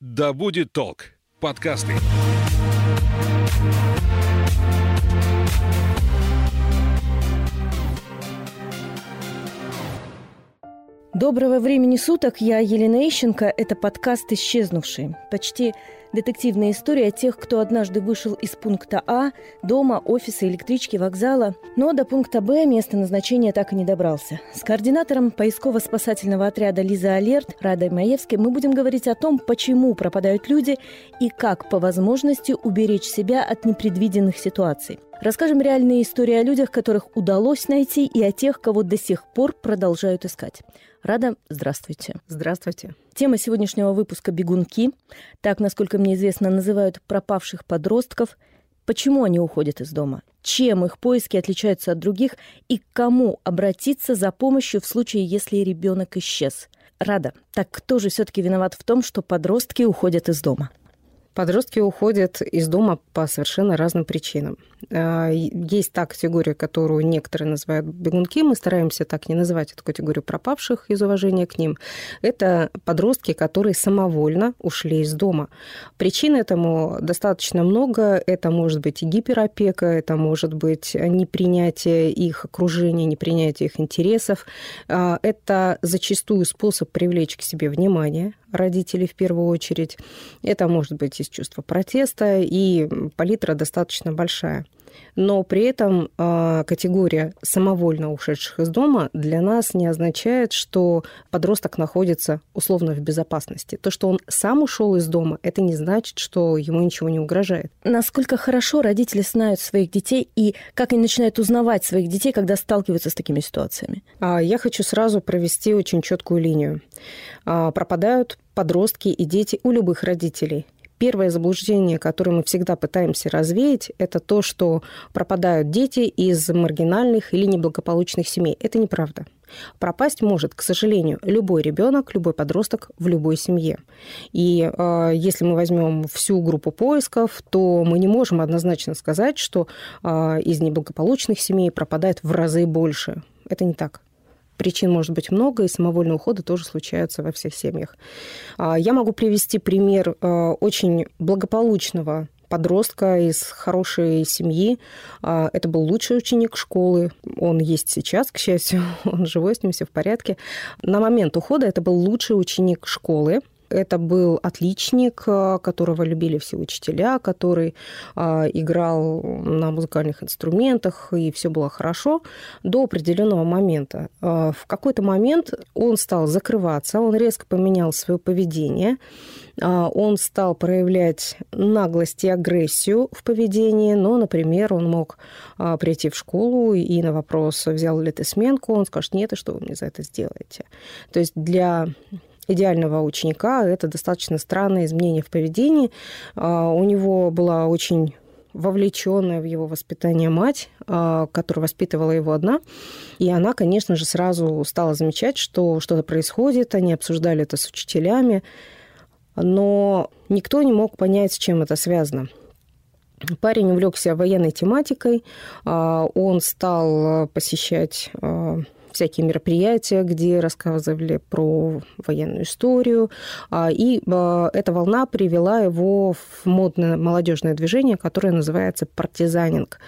«Да будет толк» подкасты. Доброго времени суток, я Елена Ищенко. Это подкаст «Исчезнувшие». Почти детективная история тех, кто однажды вышел из пункта А, дома, офиса, электрички, вокзала, но до пункта Б место назначения так и не добрался. С координатором поисково-спасательного отряда «Лиза Алерт» Радой Маевской мы будем говорить о том, почему пропадают люди и как по возможности уберечь себя от непредвиденных ситуаций. Расскажем реальные истории о людях, которых удалось найти, и о тех, кого до сих пор продолжают искать. Рада, здравствуйте. Здравствуйте. Тема сегодняшнего выпуска «Бегунки». Так, насколько мне известно, называют пропавших подростков. Почему они уходят из дома? Чем их поиски отличаются от других? И к кому обратиться за помощью в случае, если ребенок исчез? Рада, так кто же все-таки виноват в том, что подростки уходят из дома? Подростки уходят из дома по совершенно разным причинам. А, есть та категория, которую некоторые называют бегунки, мы стараемся так не называть эту категорию пропавших из уважения к ним. Это подростки, которые самовольно ушли из дома. Причин этому достаточно много. Это может быть и гиперопека, это может быть непринятие их окружения, непринятие их интересов. А, это зачастую способ привлечь к себе внимание родителей в первую очередь. Это может быть из чувства протеста, и палитра достаточно большая но при этом а, категория самовольно ушедших из дома для нас не означает, что подросток находится условно в безопасности. То, что он сам ушел из дома, это не значит, что ему ничего не угрожает. Насколько хорошо родители знают своих детей и как они начинают узнавать своих детей, когда сталкиваются с такими ситуациями? А, я хочу сразу провести очень четкую линию. А, пропадают подростки и дети у любых родителей. Первое заблуждение, которое мы всегда пытаемся развеять, это то, что пропадают дети из маргинальных или неблагополучных семей. Это неправда. Пропасть может, к сожалению, любой ребенок, любой подросток в любой семье. И э, если мы возьмем всю группу поисков, то мы не можем однозначно сказать, что э, из неблагополучных семей пропадает в разы больше. Это не так. Причин может быть много, и самовольные уходы тоже случаются во всех семьях. А, я могу привести пример э, очень благополучного подростка из хорошей семьи. А, это был лучший ученик школы. Он есть сейчас, к счастью, он живой, с ним все в порядке. На момент ухода это был лучший ученик школы. Это был отличник, э, которого любили все учителя, который а, играл на музыкальных инструментах, и все было хорошо до определенного момента. А, в какой-то момент он стал закрываться, он резко поменял свое поведение, он стал проявлять наглость и агрессию в поведении, но, например, он мог прийти в школу и на вопрос, взял ли ты сменку, он скажет, нет, и что вы мне за это сделаете? То есть для идеального ученика. Это достаточно странное изменение в поведении. А, у него была очень вовлеченная в его воспитание мать, а, которая воспитывала его одна. И она, конечно же, сразу стала замечать, что что-то происходит. Они обсуждали это с учителями. Но никто не мог понять, с чем это связано. Парень увлекся военной тематикой, а, он стал посещать всякие мероприятия, где рассказывали про военную историю. А, и а, эта волна привела его в модное молодежное движение, которое называется партизанинг.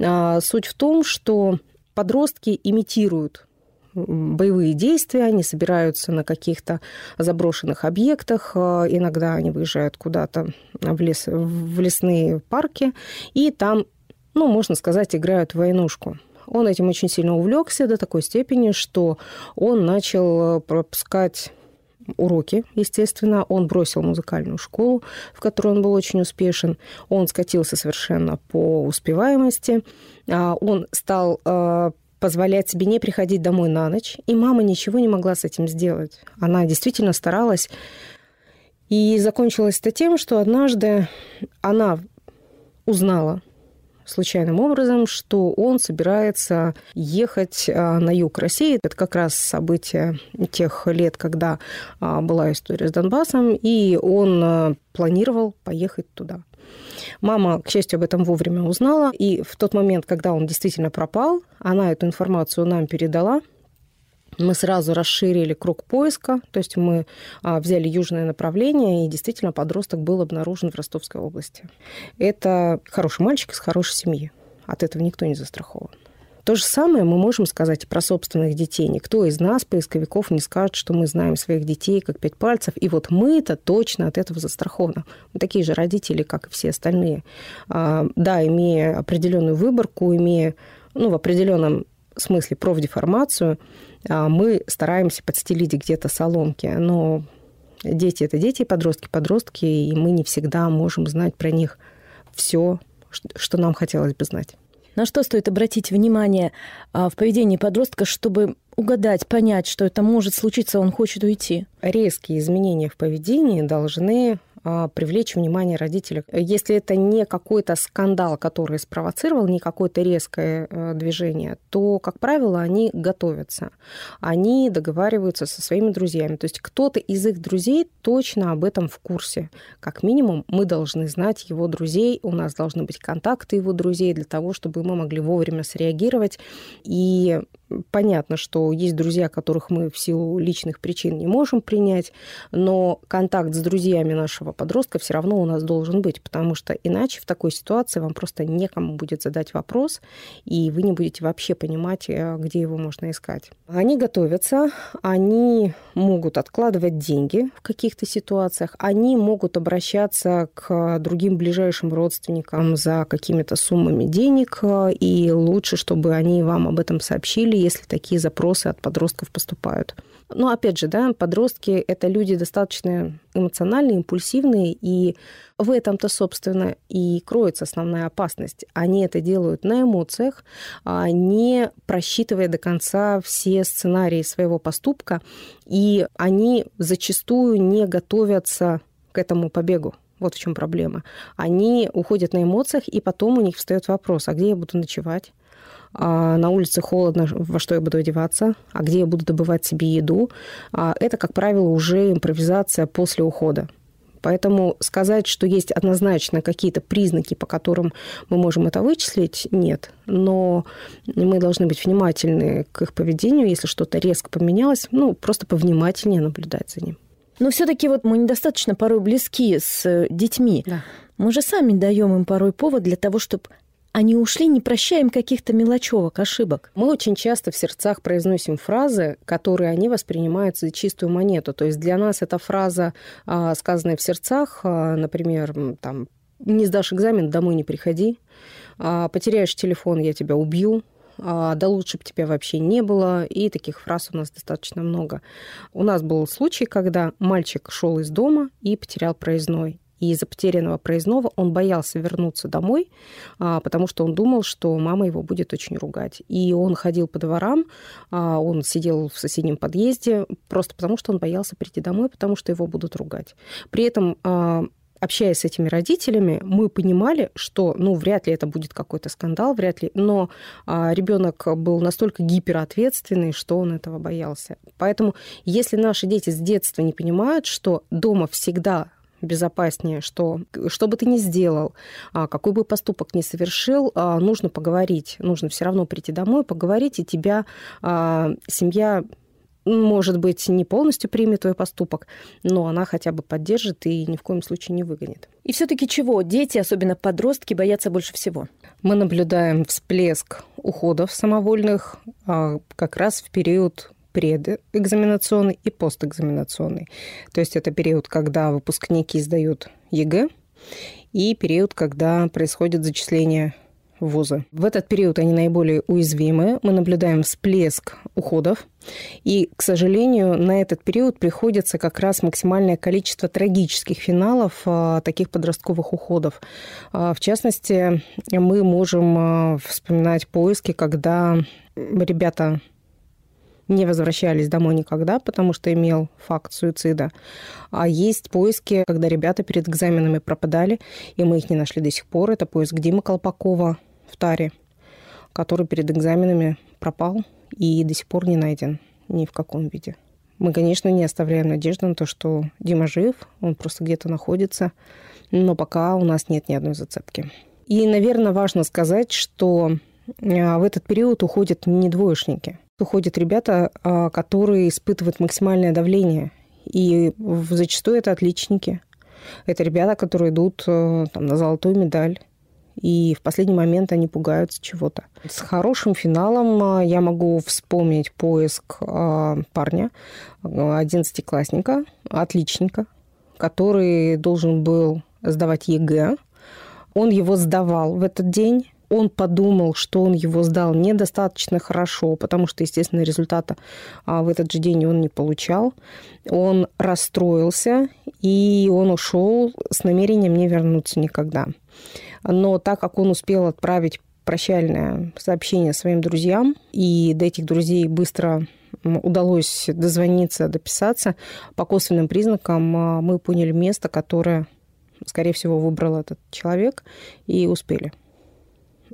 А, суть в том, что подростки имитируют боевые действия, они собираются на каких-то заброшенных объектах, иногда они выезжают куда-то в, лес, в лесные парки, и там, ну, можно сказать, играют в войнушку. Он этим очень сильно увлекся до такой степени, что он начал э, пропускать уроки, естественно. Он бросил музыкальную школу, в которой он был очень успешен. Он скатился совершенно по успеваемости. А, он стал э, позволять себе не приходить домой на ночь, и мама ничего не могла с этим сделать. Она действительно старалась. И закончилось это тем, что однажды она узнала случайным образом, что он собирается ехать а, на юг России. Это как раз событие тех лет, когда а, была история с Донбассом, и он а, планировал поехать туда. Мама, к счастью, об этом вовремя узнала, и в тот момент, когда он действительно пропал, она эту информацию нам передала, мы сразу расширили круг поиска, то есть мы а, взяли южное направление, и действительно подросток был обнаружен в Ростовской области. Это хороший мальчик из хорошей семьи. От этого никто не застрахован. То же самое мы можем сказать и про собственных детей. Никто из нас, поисковиков, не скажет, что мы знаем своих детей как пять пальцев. И вот мы-то точно от этого застрахованы. Мы такие же родители, как и все остальные. А, да, имея определенную выборку, имея ну, в определенном смысле профдеформацию, а, мы стараемся подстелить где-то соломки, но дети – это дети, подростки – подростки, и мы не всегда можем знать про них все, что нам хотелось бы знать. На что стоит обратить внимание а, в поведении подростка, чтобы угадать, понять, что это может случиться, он хочет уйти? Резкие изменения в поведении должны привлечь внимание родителей. Если это не какой-то скандал, который спровоцировал, не какое-то резкое э, движение, то, как правило, они готовятся. Они договариваются со своими друзьями. То есть кто-то из их друзей точно об этом в курсе. Как минимум, мы должны знать его друзей, у нас должны быть контакты его друзей для того, чтобы мы могли вовремя среагировать и Понятно, что есть друзья, которых мы в силу личных причин не можем принять, но контакт с друзьями нашего подростка все равно у нас должен быть, потому что иначе в такой ситуации вам просто некому будет задать вопрос, и вы не будете вообще понимать, э, где его можно искать. Они готовятся, они могут откладывать деньги в каких-то ситуациях, они могут обращаться к другим ближайшим родственникам за какими-то суммами денег, э, и лучше, чтобы они вам об этом сообщили, если такие запросы от подростков поступают. Но опять же, да, подростки — это люди достаточно эмоциональные, импульсивные, и в этом-то, собственно, и кроется основная опасность. Они это делают на эмоциях, а не просчитывая до конца все сценарии своего поступка, и они зачастую не готовятся к этому побегу. Вот в чем проблема. Они уходят на эмоциях, и потом у них встает вопрос, а где я буду ночевать? А на улице холодно, во что я буду одеваться, а где я буду добывать себе еду. А это, как правило, уже импровизация после ухода. Поэтому сказать, что есть однозначно какие-то признаки, по которым мы можем это вычислить, нет. Но мы должны быть внимательны к их поведению. Если что-то резко поменялось, ну, просто повнимательнее наблюдать за ним. Но все-таки вот мы недостаточно порой близки с э, детьми. Да. Мы же сами даем им порой повод для того, чтобы они ушли, не прощаем каких-то мелочевок, ошибок. Мы очень часто в сердцах произносим фразы, которые они воспринимают за чистую монету. То есть для нас эта фраза, а, сказанная в сердцах, а, например, там, не сдашь экзамен, домой не приходи, а, потеряешь телефон, я тебя убью, да лучше бы тебя вообще не было, и таких фраз у нас достаточно много. У нас был случай, когда мальчик шел из дома и потерял проездной и из-за потерянного проездного он боялся вернуться домой, а, потому что он думал, что мама его будет очень ругать. И он ходил по дворам, а, он сидел в соседнем подъезде, просто потому что он боялся прийти домой, потому что его будут ругать. При этом а, общаясь с этими родителями, мы понимали, что, ну, вряд ли это будет какой-то скандал, вряд ли, но а, ребенок был настолько гиперответственный, что он этого боялся. Поэтому, если наши дети с детства не понимают, что дома всегда безопаснее, что что бы ты ни сделал, а, какой бы поступок ни совершил, а, нужно поговорить, нужно все равно прийти домой, поговорить, и тебя а, семья может быть, не полностью примет твой поступок, но она хотя бы поддержит и ни в коем случае не выгонит. И все-таки чего дети, особенно подростки, боятся больше всего? Мы наблюдаем всплеск уходов самовольных как раз в период предэкзаменационный и постэкзаменационный. То есть это период, когда выпускники сдают ЕГЭ, и период, когда происходит зачисление в вузы. В этот период они наиболее уязвимы. Мы наблюдаем всплеск уходов. И, к сожалению, на этот период приходится как раз максимальное количество трагических финалов а, таких подростковых уходов. А, в частности, мы можем а, вспоминать поиски, когда ребята не возвращались домой никогда, потому что имел факт суицида. А есть поиски, когда ребята перед экзаменами пропадали, и мы их не нашли до сих пор. Это поиск Димы Колпакова в Таре, который перед экзаменами пропал и до сих пор не найден ни в каком виде. Мы, конечно, не оставляем надежды на то, что Дима жив, он просто где-то находится, но пока у нас нет ни одной зацепки. И, наверное, важно сказать, что а, в этот период уходят не двоечники. Уходят ребята, а, которые испытывают максимальное давление. И зачастую это отличники. Это ребята, которые идут э, там, на золотую медаль. И в последний момент они пугаются чего-то. С хорошим финалом а, я могу вспомнить поиск а, парня, одиннадцатиклассника, отличника, который должен был сдавать ЕГЭ. Он его сдавал в этот день он подумал, что он его сдал недостаточно хорошо, потому что, естественно, результата а, в этот же день он не получал. Он расстроился, и он ушел с намерением не вернуться никогда. Но так как он успел отправить прощальное сообщение своим друзьям, и до этих друзей быстро удалось дозвониться, дописаться, по косвенным признакам а, мы поняли место, которое, скорее всего, выбрал этот человек, и успели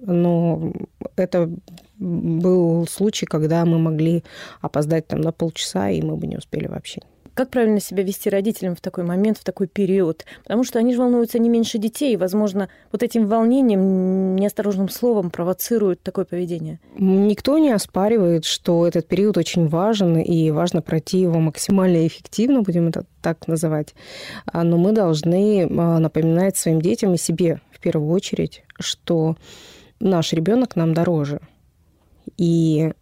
но это был случай, когда мы могли опоздать там на полчаса, и мы бы не успели вообще. Как правильно себя вести родителям в такой момент, в такой период? Потому что они же волнуются не меньше детей, и, возможно, вот этим волнением, неосторожным словом провоцируют такое поведение. Никто не оспаривает, что этот период очень важен, и важно пройти его максимально эффективно, будем это так называть. А, но мы должны а, напоминать своим детям и себе в первую очередь, что наш ребенок нам дороже. И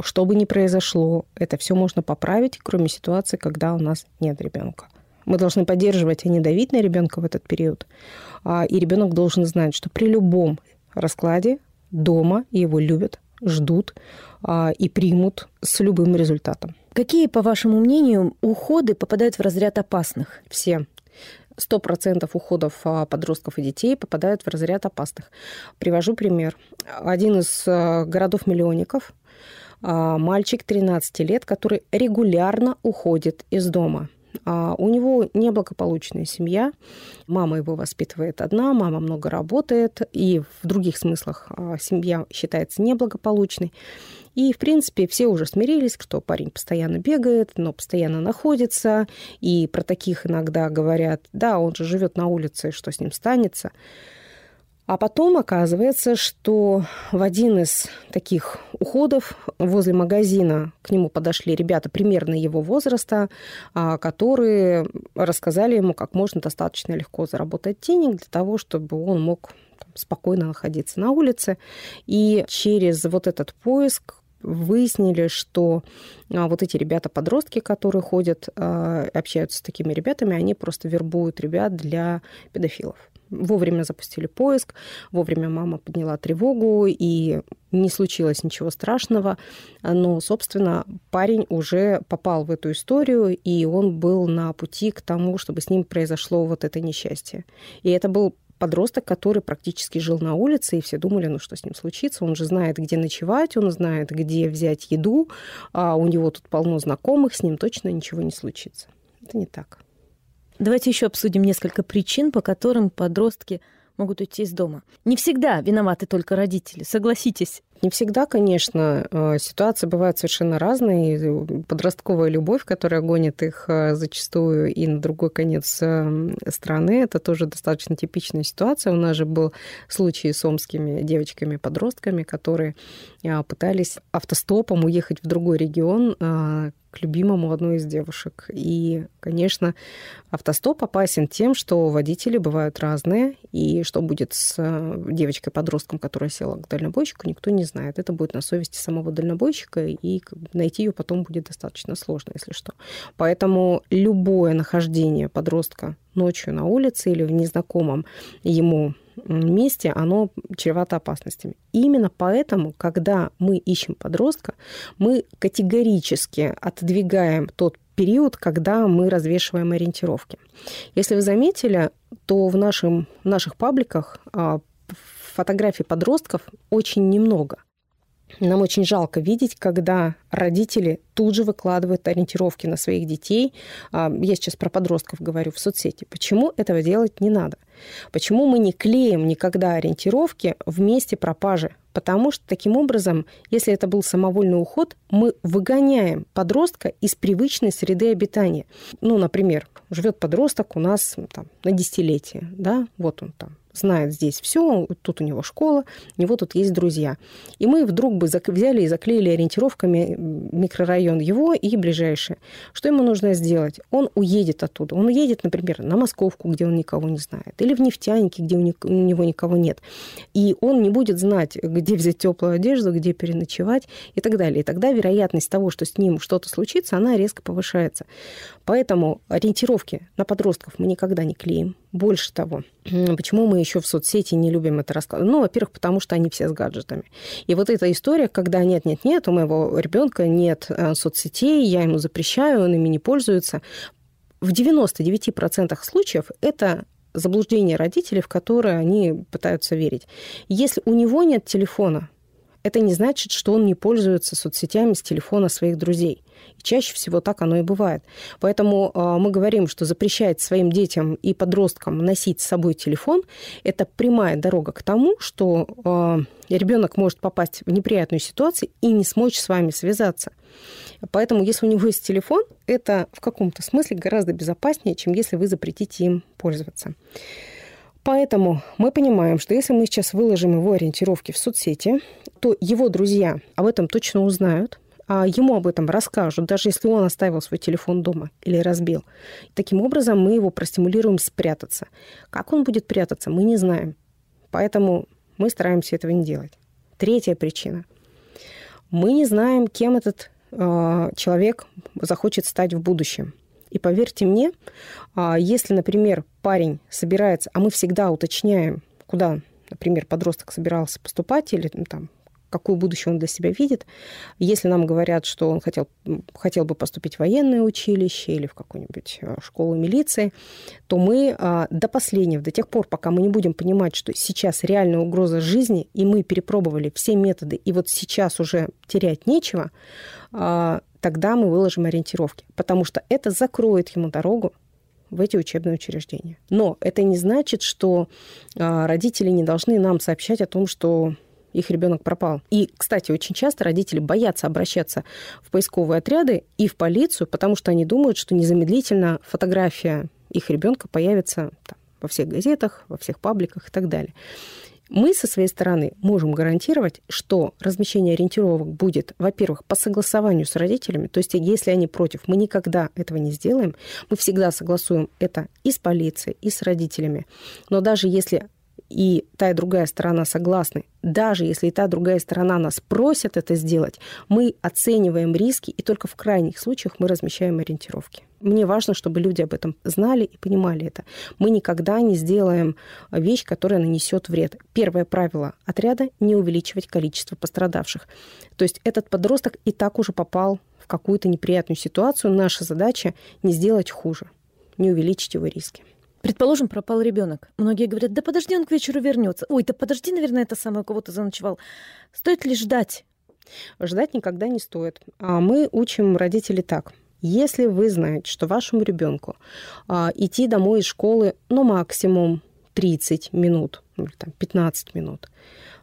что бы ни произошло, это все можно поправить, кроме ситуации, когда у нас нет ребенка. Мы должны поддерживать, а не давить на ребенка в этот период. А, и ребенок должен знать, что при любом раскладе дома его любят, ждут а, и примут с любым результатом. Какие, по вашему мнению, уходы попадают в разряд опасных? Все. 100% уходов а, подростков и детей попадают в разряд опасных. Привожу пример. Один из а, городов-миллионников, а, мальчик 13 лет, который регулярно уходит из дома. У него неблагополучная семья, мама его воспитывает одна, мама много работает, и в других смыслах семья считается неблагополучной. И, в принципе, все уже смирились, что парень постоянно бегает, но постоянно находится. И про таких иногда говорят, да, он же живет на улице, что с ним станется. А потом оказывается, что в один из таких уходов возле магазина к нему подошли ребята примерно его возраста, а, которые рассказали ему, как можно достаточно легко заработать денег для того, чтобы он мог спокойно находиться на улице. И через вот этот поиск выяснили, что а, вот эти ребята-подростки, которые ходят, а, общаются с такими ребятами, они просто вербуют ребят для педофилов. Вовремя запустили поиск, вовремя мама подняла тревогу, и не случилось ничего страшного. Но, собственно, парень уже попал в эту историю, и он был на пути к тому, чтобы с ним произошло вот это несчастье. И это был подросток, который практически жил на улице, и все думали, ну что с ним случится, он же знает, где ночевать, он знает, где взять еду, а у него тут полно знакомых, с ним точно ничего не случится. Это не так. Давайте еще обсудим несколько причин, по которым подростки могут уйти из дома. Не всегда виноваты только родители, согласитесь. Не всегда, конечно. Э, ситуации бывают совершенно разные. Э, подростковая любовь, которая гонит их э, зачастую и на другой конец страны, это тоже достаточно типичная ситуация. У нас же был случай с омскими девочками-подростками, которые пытались автостопом уехать в другой регион, к любимому одной из девушек. И, конечно, автостоп опасен тем, что водители бывают разные, и что будет с девочкой-подростком, которая села к дальнобойщику, никто не знает. Это будет на совести самого дальнобойщика, и найти ее потом будет достаточно сложно, если что. Поэтому любое нахождение подростка ночью на улице или в незнакомом ему месте, оно чревато опасностями. Именно поэтому, когда мы ищем подростка, мы категорически отодвигаем тот период, когда мы развешиваем ориентировки. Если вы заметили, то в, нашем, в наших пабликах а, фотографий подростков очень немного. Нам очень жалко видеть, когда родители тут же выкладывают ориентировки на своих детей. А, я сейчас про подростков говорю в соцсети. Почему этого делать не надо? Почему мы не клеим никогда ориентировки в месте пропажи? Потому что таким образом, если это был самовольный уход, мы выгоняем подростка из привычной среды обитания. Ну, например, живет подросток у нас там, на десятилетие, да, вот он там знает здесь все, тут у него школа, у него тут есть друзья. И мы вдруг бы взяли и заклеили ориентировками микрорайон его и ближайшие. Что ему нужно сделать? Он уедет оттуда. Он уедет, например, на Московку, где он никого не знает, или в Нефтяники, где у него никого нет. И он не будет знать, где взять теплую одежду, где переночевать и так далее. И тогда вероятность того, что с ним что-то случится, она резко повышается. Поэтому ориентировки на подростков мы никогда не клеим. Больше того, почему мы еще в соцсети не любим это рассказывать? Ну, во-первых, потому что они все с гаджетами. И вот эта история, когда нет-нет-нет, у моего ребенка нет э, соцсетей, я ему запрещаю, он ими не пользуется. В 99% случаев это заблуждение родителей, в которые они пытаются верить. Если у него нет телефона, это не значит, что он не пользуется соцсетями с телефона своих друзей. И чаще всего так оно и бывает. Поэтому э, мы говорим, что запрещать своим детям и подросткам носить с собой телефон – это прямая дорога к тому, что э, ребенок может попасть в неприятную ситуацию и не смочь с вами связаться. Поэтому, если у него есть телефон, это в каком-то смысле гораздо безопаснее, чем если вы запретите им пользоваться. Поэтому мы понимаем, что если мы сейчас выложим его ориентировки в соцсети, то его друзья об этом точно узнают, а ему об этом расскажут, даже если он оставил свой телефон дома или разбил. Таким образом, мы его простимулируем спрятаться. Как он будет прятаться, мы не знаем. Поэтому мы стараемся этого не делать. Третья причина. Мы не знаем, кем этот э, человек захочет стать в будущем. И поверьте мне, а, если, например, парень собирается, а мы всегда уточняем, куда, например, подросток собирался поступать или там, какое будущее он для себя видит. Если нам говорят, что он хотел, хотел бы поступить в военное училище или в какую-нибудь а, школу милиции, то мы а, до последнего, до тех пор, пока мы не будем понимать, что сейчас реальная угроза жизни, и мы перепробовали все методы, и вот сейчас уже терять нечего, тогда мы выложим ориентировки, потому что это закроет ему дорогу в эти учебные учреждения. Но это не значит, что а, родители не должны нам сообщать о том, что их ребенок пропал. И, кстати, очень часто родители боятся обращаться в поисковые отряды и в полицию, потому что они думают, что незамедлительно фотография их ребенка появится там, во всех газетах, во всех пабликах и так далее. Мы со своей стороны можем гарантировать, что размещение ориентировок будет, во-первых, по согласованию с родителями, то есть если они против, мы никогда этого не сделаем, мы всегда согласуем это и с полицией, и с родителями. Но даже если и та и другая сторона согласны, даже если и та и другая сторона нас просят это сделать, мы оцениваем риски, и только в крайних случаях мы размещаем ориентировки. Мне важно, чтобы люди об этом знали и понимали это. Мы никогда не сделаем вещь, которая нанесет вред. Первое правило отряда – не увеличивать количество пострадавших. То есть этот подросток и так уже попал в какую-то неприятную ситуацию. Наша задача – не сделать хуже, не увеличить его риски. Предположим, пропал ребенок. Многие говорят, да подожди, он к вечеру вернется. Ой, да подожди, наверное, это самое, у кого-то заночевал. Стоит ли ждать? Ждать никогда не стоит. А мы учим родителей так. Если вы знаете, что вашему ребенку а, идти домой из школы, ну, максимум 30 минут, или там 15 минут,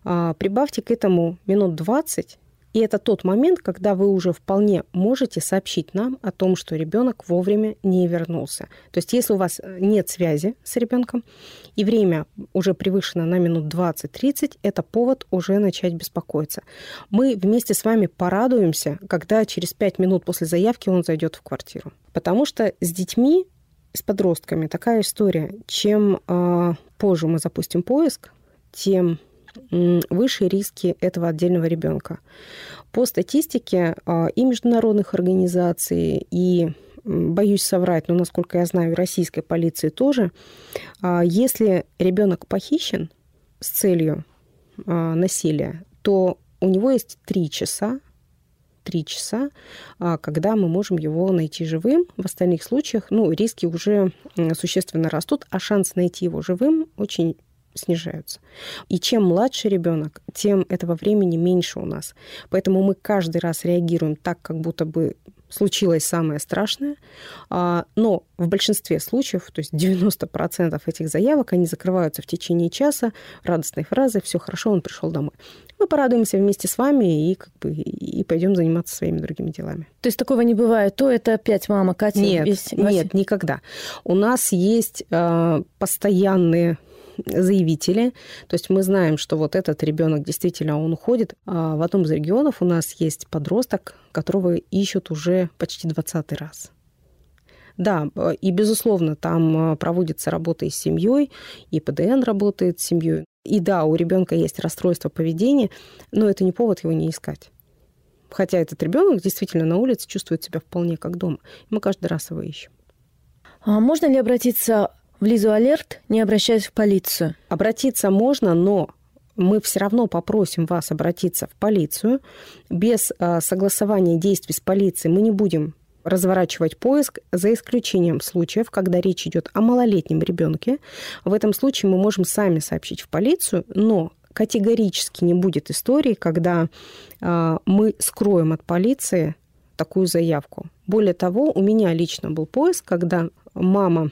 а, прибавьте к этому минут 20, и это тот момент, когда вы уже вполне можете сообщить нам о том, что ребенок вовремя не вернулся. То есть если у вас э, нет связи с ребенком и время уже превышено на минут 20-30, это повод уже начать беспокоиться. Мы вместе с вами порадуемся, когда через 5 минут после заявки он зайдет в квартиру. Потому что с детьми, с подростками такая история. Чем э, позже мы запустим поиск, тем выше риски этого отдельного ребенка. По статистике а, и международных организаций, и боюсь соврать, но насколько я знаю, российской полиции тоже, а, если ребенок похищен с целью а, насилия, то у него есть три часа, три часа, когда мы можем его найти живым. В остальных случаях ну, риски уже существенно растут, а шанс найти его живым очень снижаются. И чем младше ребенок, тем этого времени меньше у нас. Поэтому мы каждый раз реагируем так, как будто бы случилось самое страшное. А, но в большинстве случаев, то есть 90% этих заявок, они закрываются в течение часа радостной фразой «все хорошо, он пришел домой». Мы порадуемся вместе с вами и, как бы, и пойдем заниматься своими другими делами. То есть такого не бывает? То это опять мама Катя? Нет, весь... нет, никогда. У нас есть э, постоянные заявители. То есть мы знаем, что вот этот ребенок действительно он уходит. А в одном из регионов у нас есть подросток, которого ищут уже почти 20 раз. Да, и, безусловно, там проводится работа с семьей, и ПДН работает с семьей. И да, у ребенка есть расстройство поведения, но это не повод его не искать. Хотя этот ребенок действительно на улице чувствует себя вполне как дома. Мы каждый раз его ищем. А можно ли обратиться в Лизу Алерт, не обращаясь в полицию? Обратиться можно, но мы все равно попросим вас обратиться в полицию. Без э, согласования действий с полицией мы не будем разворачивать поиск за исключением случаев, когда речь идет о малолетнем ребенке. В этом случае мы можем сами сообщить в полицию, но категорически не будет истории, когда э, мы скроем от полиции такую заявку. Более того, у меня лично был поиск, когда мама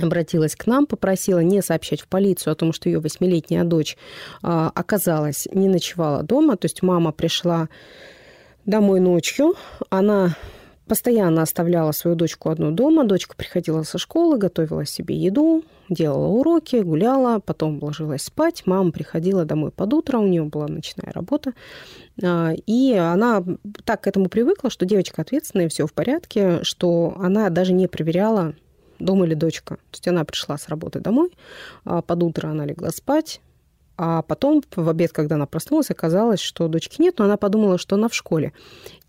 обратилась к нам, попросила не сообщать в полицию о том, что ее восьмилетняя дочь а, оказалась, не ночевала дома. То есть мама пришла домой ночью, она постоянно оставляла свою дочку одну дома. Дочка приходила со школы, готовила себе еду, делала уроки, гуляла, потом ложилась спать. Мама приходила домой под утро, у нее была ночная работа. А, и она так к этому привыкла, что девочка ответственная, все в порядке, что она даже не проверяла, дома ли дочка. То есть она пришла с работы домой, а под утро она легла спать, а потом в обед, когда она проснулась, оказалось, что дочки нет, но она подумала, что она в школе.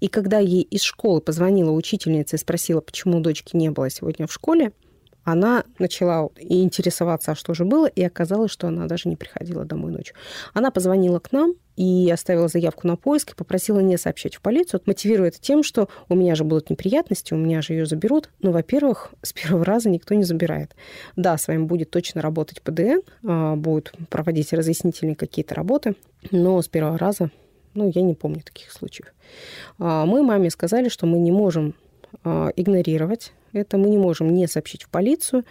И когда ей из школы позвонила учительница и спросила, почему дочки не было сегодня в школе, она начала интересоваться, а что же было, и оказалось, что она даже не приходила домой ночью. Она позвонила к нам и оставила заявку на поиск и попросила не сообщать в полицию, мотивируя это тем, что у меня же будут неприятности, у меня же ее заберут. Но, во-первых, с первого раза никто не забирает. Да, с вами будет точно работать ПДН, а, будут проводить разъяснительные какие-то работы, но с первого раза ну, я не помню таких случаев. А, мы маме сказали, что мы не можем игнорировать это, мы не можем не сообщить в полицию.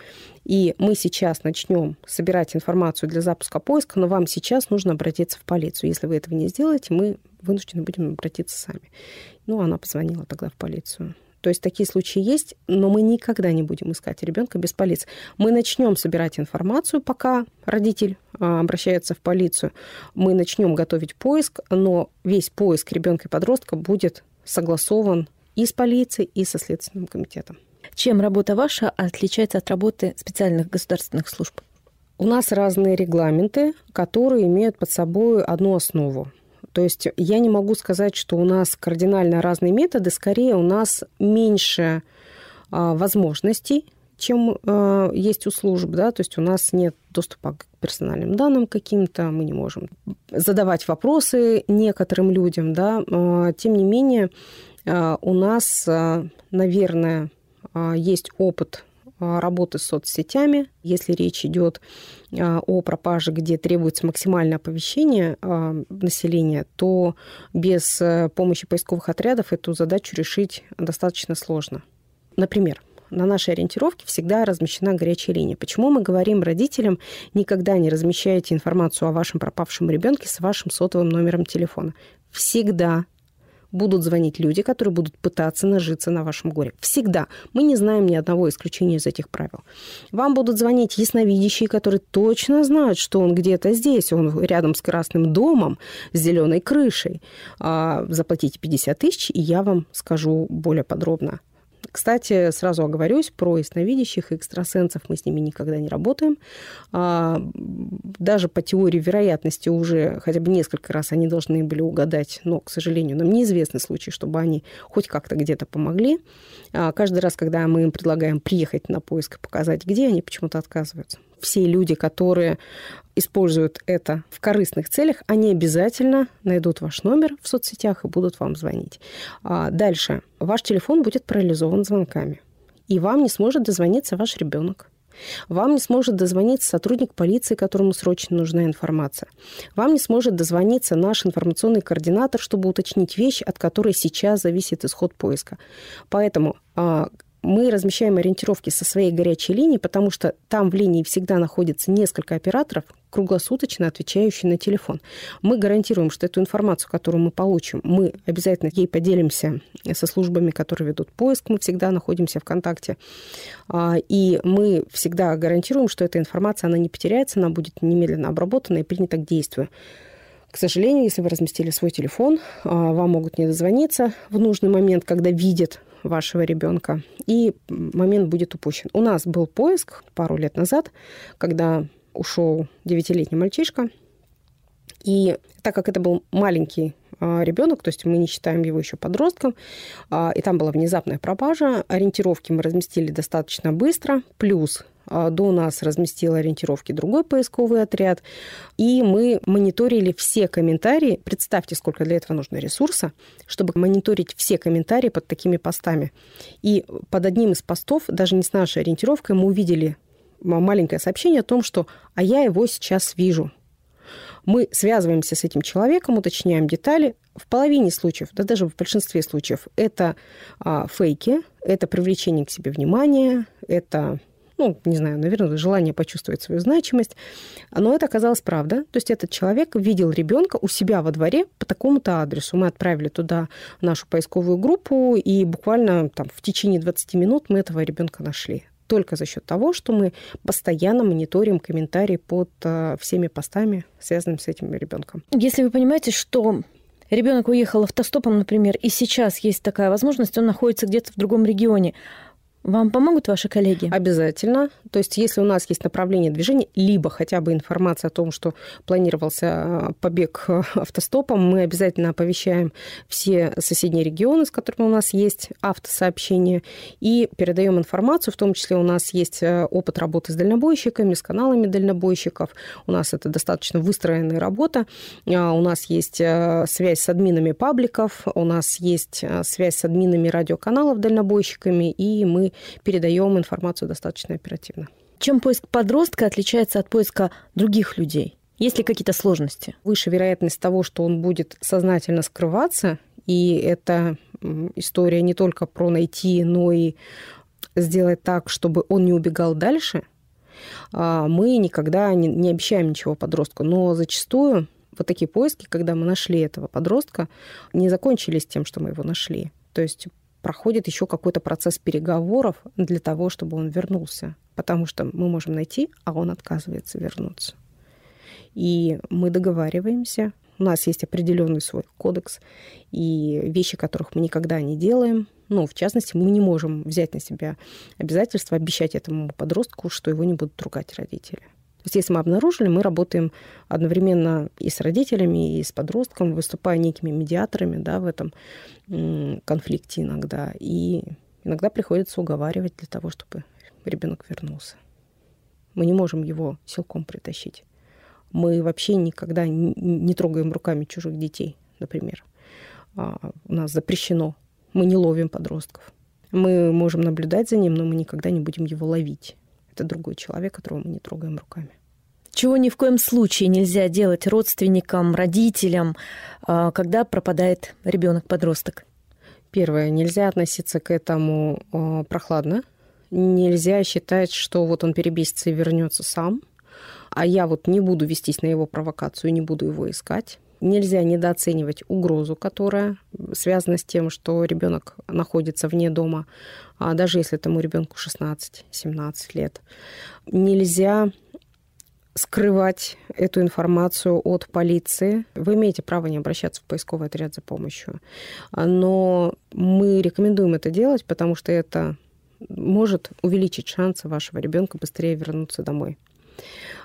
И мы сейчас начнем собирать информацию для запуска поиска, но вам сейчас нужно обратиться в полицию. Если вы этого не сделаете, мы вынуждены будем обратиться сами. Ну, она позвонила тогда в полицию. То есть такие случаи есть, но мы никогда не будем искать ребенка без полиции. Мы начнем собирать информацию, пока родитель а, обращается в полицию. Мы начнем готовить поиск, но весь поиск ребенка и подростка будет согласован и с полицией, и со Следственным комитетом. Чем работа ваша отличается от работы специальных государственных служб? У нас разные регламенты, которые имеют под собой одну основу. То есть я не могу сказать, что у нас кардинально разные методы, скорее у нас меньше а, возможностей, чем э, есть у служб, да, то есть у нас нет доступа к персональным данным каким-то, мы не можем задавать вопросы некоторым людям, да, э, тем не менее у нас, э, наверное, э, есть опыт работы с соцсетями. Если речь идет о пропаже, где требуется максимальное оповещение населения, то без помощи поисковых отрядов эту задачу решить достаточно сложно. Например, на нашей ориентировке всегда размещена горячая линия. Почему мы говорим родителям, никогда не размещайте информацию о вашем пропавшем ребенке с вашим сотовым номером телефона? Всегда будут звонить люди, которые будут пытаться нажиться на вашем горе. Всегда. Мы не знаем ни одного исключения из этих правил. Вам будут звонить ясновидящие, которые точно знают, что он где-то здесь, он рядом с красным домом, с зеленой крышей. А, заплатите 50 тысяч, и я вам скажу более подробно кстати, сразу оговорюсь, про ясновидящих и экстрасенсов мы с ними никогда не работаем. А, даже по теории вероятности уже хотя бы несколько раз они должны были угадать, но, к сожалению, нам неизвестны случаи, чтобы они хоть как-то где-то помогли. А, каждый раз, когда мы им предлагаем приехать на поиск и показать, где, они почему-то отказываются все люди, которые используют это в корыстных целях, они обязательно найдут ваш номер в соцсетях и будут вам звонить. А дальше. Ваш телефон будет парализован звонками. И вам не сможет дозвониться ваш ребенок. Вам не сможет дозвониться сотрудник полиции, которому срочно нужна информация. Вам не сможет дозвониться наш информационный координатор, чтобы уточнить вещь, от которой сейчас зависит исход поиска. Поэтому а, мы размещаем ориентировки со своей горячей линии, потому что там в линии всегда находится несколько операторов, круглосуточно отвечающие на телефон. Мы гарантируем, что эту информацию, которую мы получим, мы обязательно ей поделимся со службами, которые ведут поиск. Мы всегда находимся в контакте. А, и мы всегда гарантируем, что эта информация, она не потеряется, она будет немедленно обработана и принята к действию. К сожалению, если вы разместили свой телефон, а, вам могут не дозвониться в нужный момент, когда видят вашего ребенка, и момент будет упущен. У нас был поиск пару лет назад, когда ушел девятилетний мальчишка, и так как это был маленький а, ребенок, то есть мы не считаем его еще подростком, а, и там была внезапная пропажа, ориентировки мы разместили достаточно быстро, плюс до нас разместил ориентировки другой поисковый отряд, и мы мониторили все комментарии. Представьте, сколько для этого нужно ресурса, чтобы мониторить все комментарии под такими постами. И под одним из постов, даже не с нашей ориентировкой, мы увидели маленькое сообщение о том, что «а я его сейчас вижу». Мы связываемся с этим человеком, уточняем детали. В половине случаев, да даже в большинстве случаев, это а, фейки, это привлечение к себе внимания, это ну, не знаю, наверное, желание почувствовать свою значимость. Но это оказалось правда. То есть этот человек видел ребенка у себя во дворе по такому-то адресу. Мы отправили туда нашу поисковую группу, и буквально там, в течение 20 минут мы этого ребенка нашли только за счет того, что мы постоянно мониторим комментарии под э, всеми постами, связанными с этим ребенком. Если вы понимаете, что ребенок уехал автостопом, например, и сейчас есть такая возможность, он находится где-то в другом регионе, вам помогут ваши коллеги? Обязательно. То есть, если у нас есть направление движения, либо хотя бы информация о том, что планировался а, побег а, автостопом, мы обязательно оповещаем все соседние регионы, с которыми у нас есть автосообщения, и передаем информацию. В том числе у нас есть а, опыт работы с дальнобойщиками, с каналами дальнобойщиков. У нас это достаточно выстроенная работа. У нас есть связь с админами пабликов, у нас есть связь с админами радиоканалов дальнобойщиками, и мы передаем информацию достаточно оперативно. Чем поиск подростка отличается от поиска других людей? Есть ли какие-то сложности? Выше вероятность того, что он будет сознательно скрываться, и это история не только про найти, но и сделать так, чтобы он не убегал дальше, а, мы никогда не, не обещаем ничего подростку. Но зачастую вот такие поиски, когда мы нашли этого подростка, не закончились тем, что мы его нашли. То есть проходит еще какой-то процесс переговоров для того, чтобы он вернулся. Потому что мы можем найти, а он отказывается вернуться. И мы договариваемся. У нас есть определенный свой кодекс и вещи, которых мы никогда не делаем. Ну, в частности, мы не можем взять на себя обязательство обещать этому подростку, что его не будут ругать родители. То есть если мы обнаружили, мы работаем одновременно и с родителями, и с подростком, выступая некими медиаторами да, в этом конфликте иногда. И иногда приходится уговаривать для того, чтобы ребенок вернулся. Мы не можем его силком притащить. Мы вообще никогда не трогаем руками чужих детей, например. А, у нас запрещено. Мы не ловим подростков. Мы можем наблюдать за ним, но мы никогда не будем его ловить. Это другой человек, которого мы не трогаем руками. Чего ни в коем случае нельзя делать родственникам, родителям, а, когда пропадает ребенок-подросток? Первое, нельзя относиться к этому а, прохладно. Нельзя считать, что вот он перебесится и вернется сам, а я вот не буду вестись на его провокацию, не буду его искать. Нельзя недооценивать угрозу, которая связана с тем, что ребенок находится вне дома, а даже если этому ребенку 16-17 лет. Нельзя скрывать эту информацию от полиции. Вы имеете право не обращаться в поисковый отряд за помощью. Но мы рекомендуем это делать, потому что это может увеличить шансы вашего ребенка быстрее вернуться домой.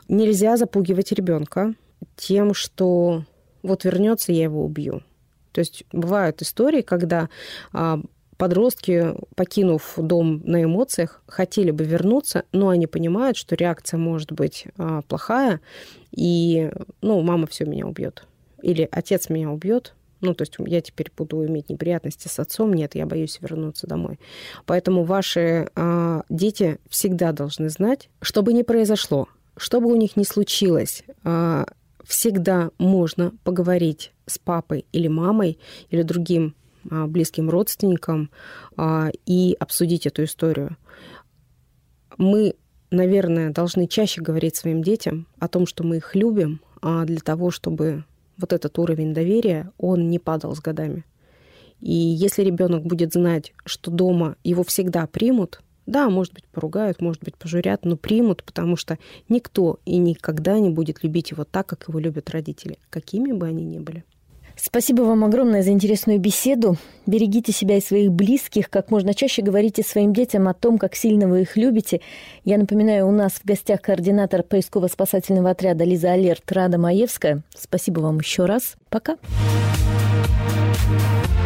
Нельзя запугивать ребенка тем, что вот вернется, я его убью. То есть бывают истории, когда а, подростки, покинув дом на эмоциях, хотели бы вернуться, но они понимают, что реакция может быть а, плохая, и, ну, мама все меня убьет. Или отец меня убьет, ну, то есть я теперь буду иметь неприятности с отцом. Нет, я боюсь вернуться домой. Поэтому ваши а, дети всегда должны знать, что бы ни произошло, что бы у них ни случилось, всегда можно поговорить с папой или мамой или другим а, близким родственникам а, и обсудить эту историю. Мы, наверное, должны чаще говорить своим детям о том, что мы их любим, для того, чтобы вот этот уровень доверия, он не падал с годами. И если ребенок будет знать, что дома его всегда примут, да, может быть, поругают, может быть, пожурят, но примут, потому что никто и никогда не будет любить его так, как его любят родители, какими бы они ни были. Спасибо вам огромное за интересную беседу. Берегите себя и своих близких. Как можно чаще говорите своим детям о том, как сильно вы их любите. Я напоминаю, у нас в гостях координатор поисково-спасательного отряда Лиза Алерт Рада Маевская. Спасибо вам еще раз. Пока. Пока.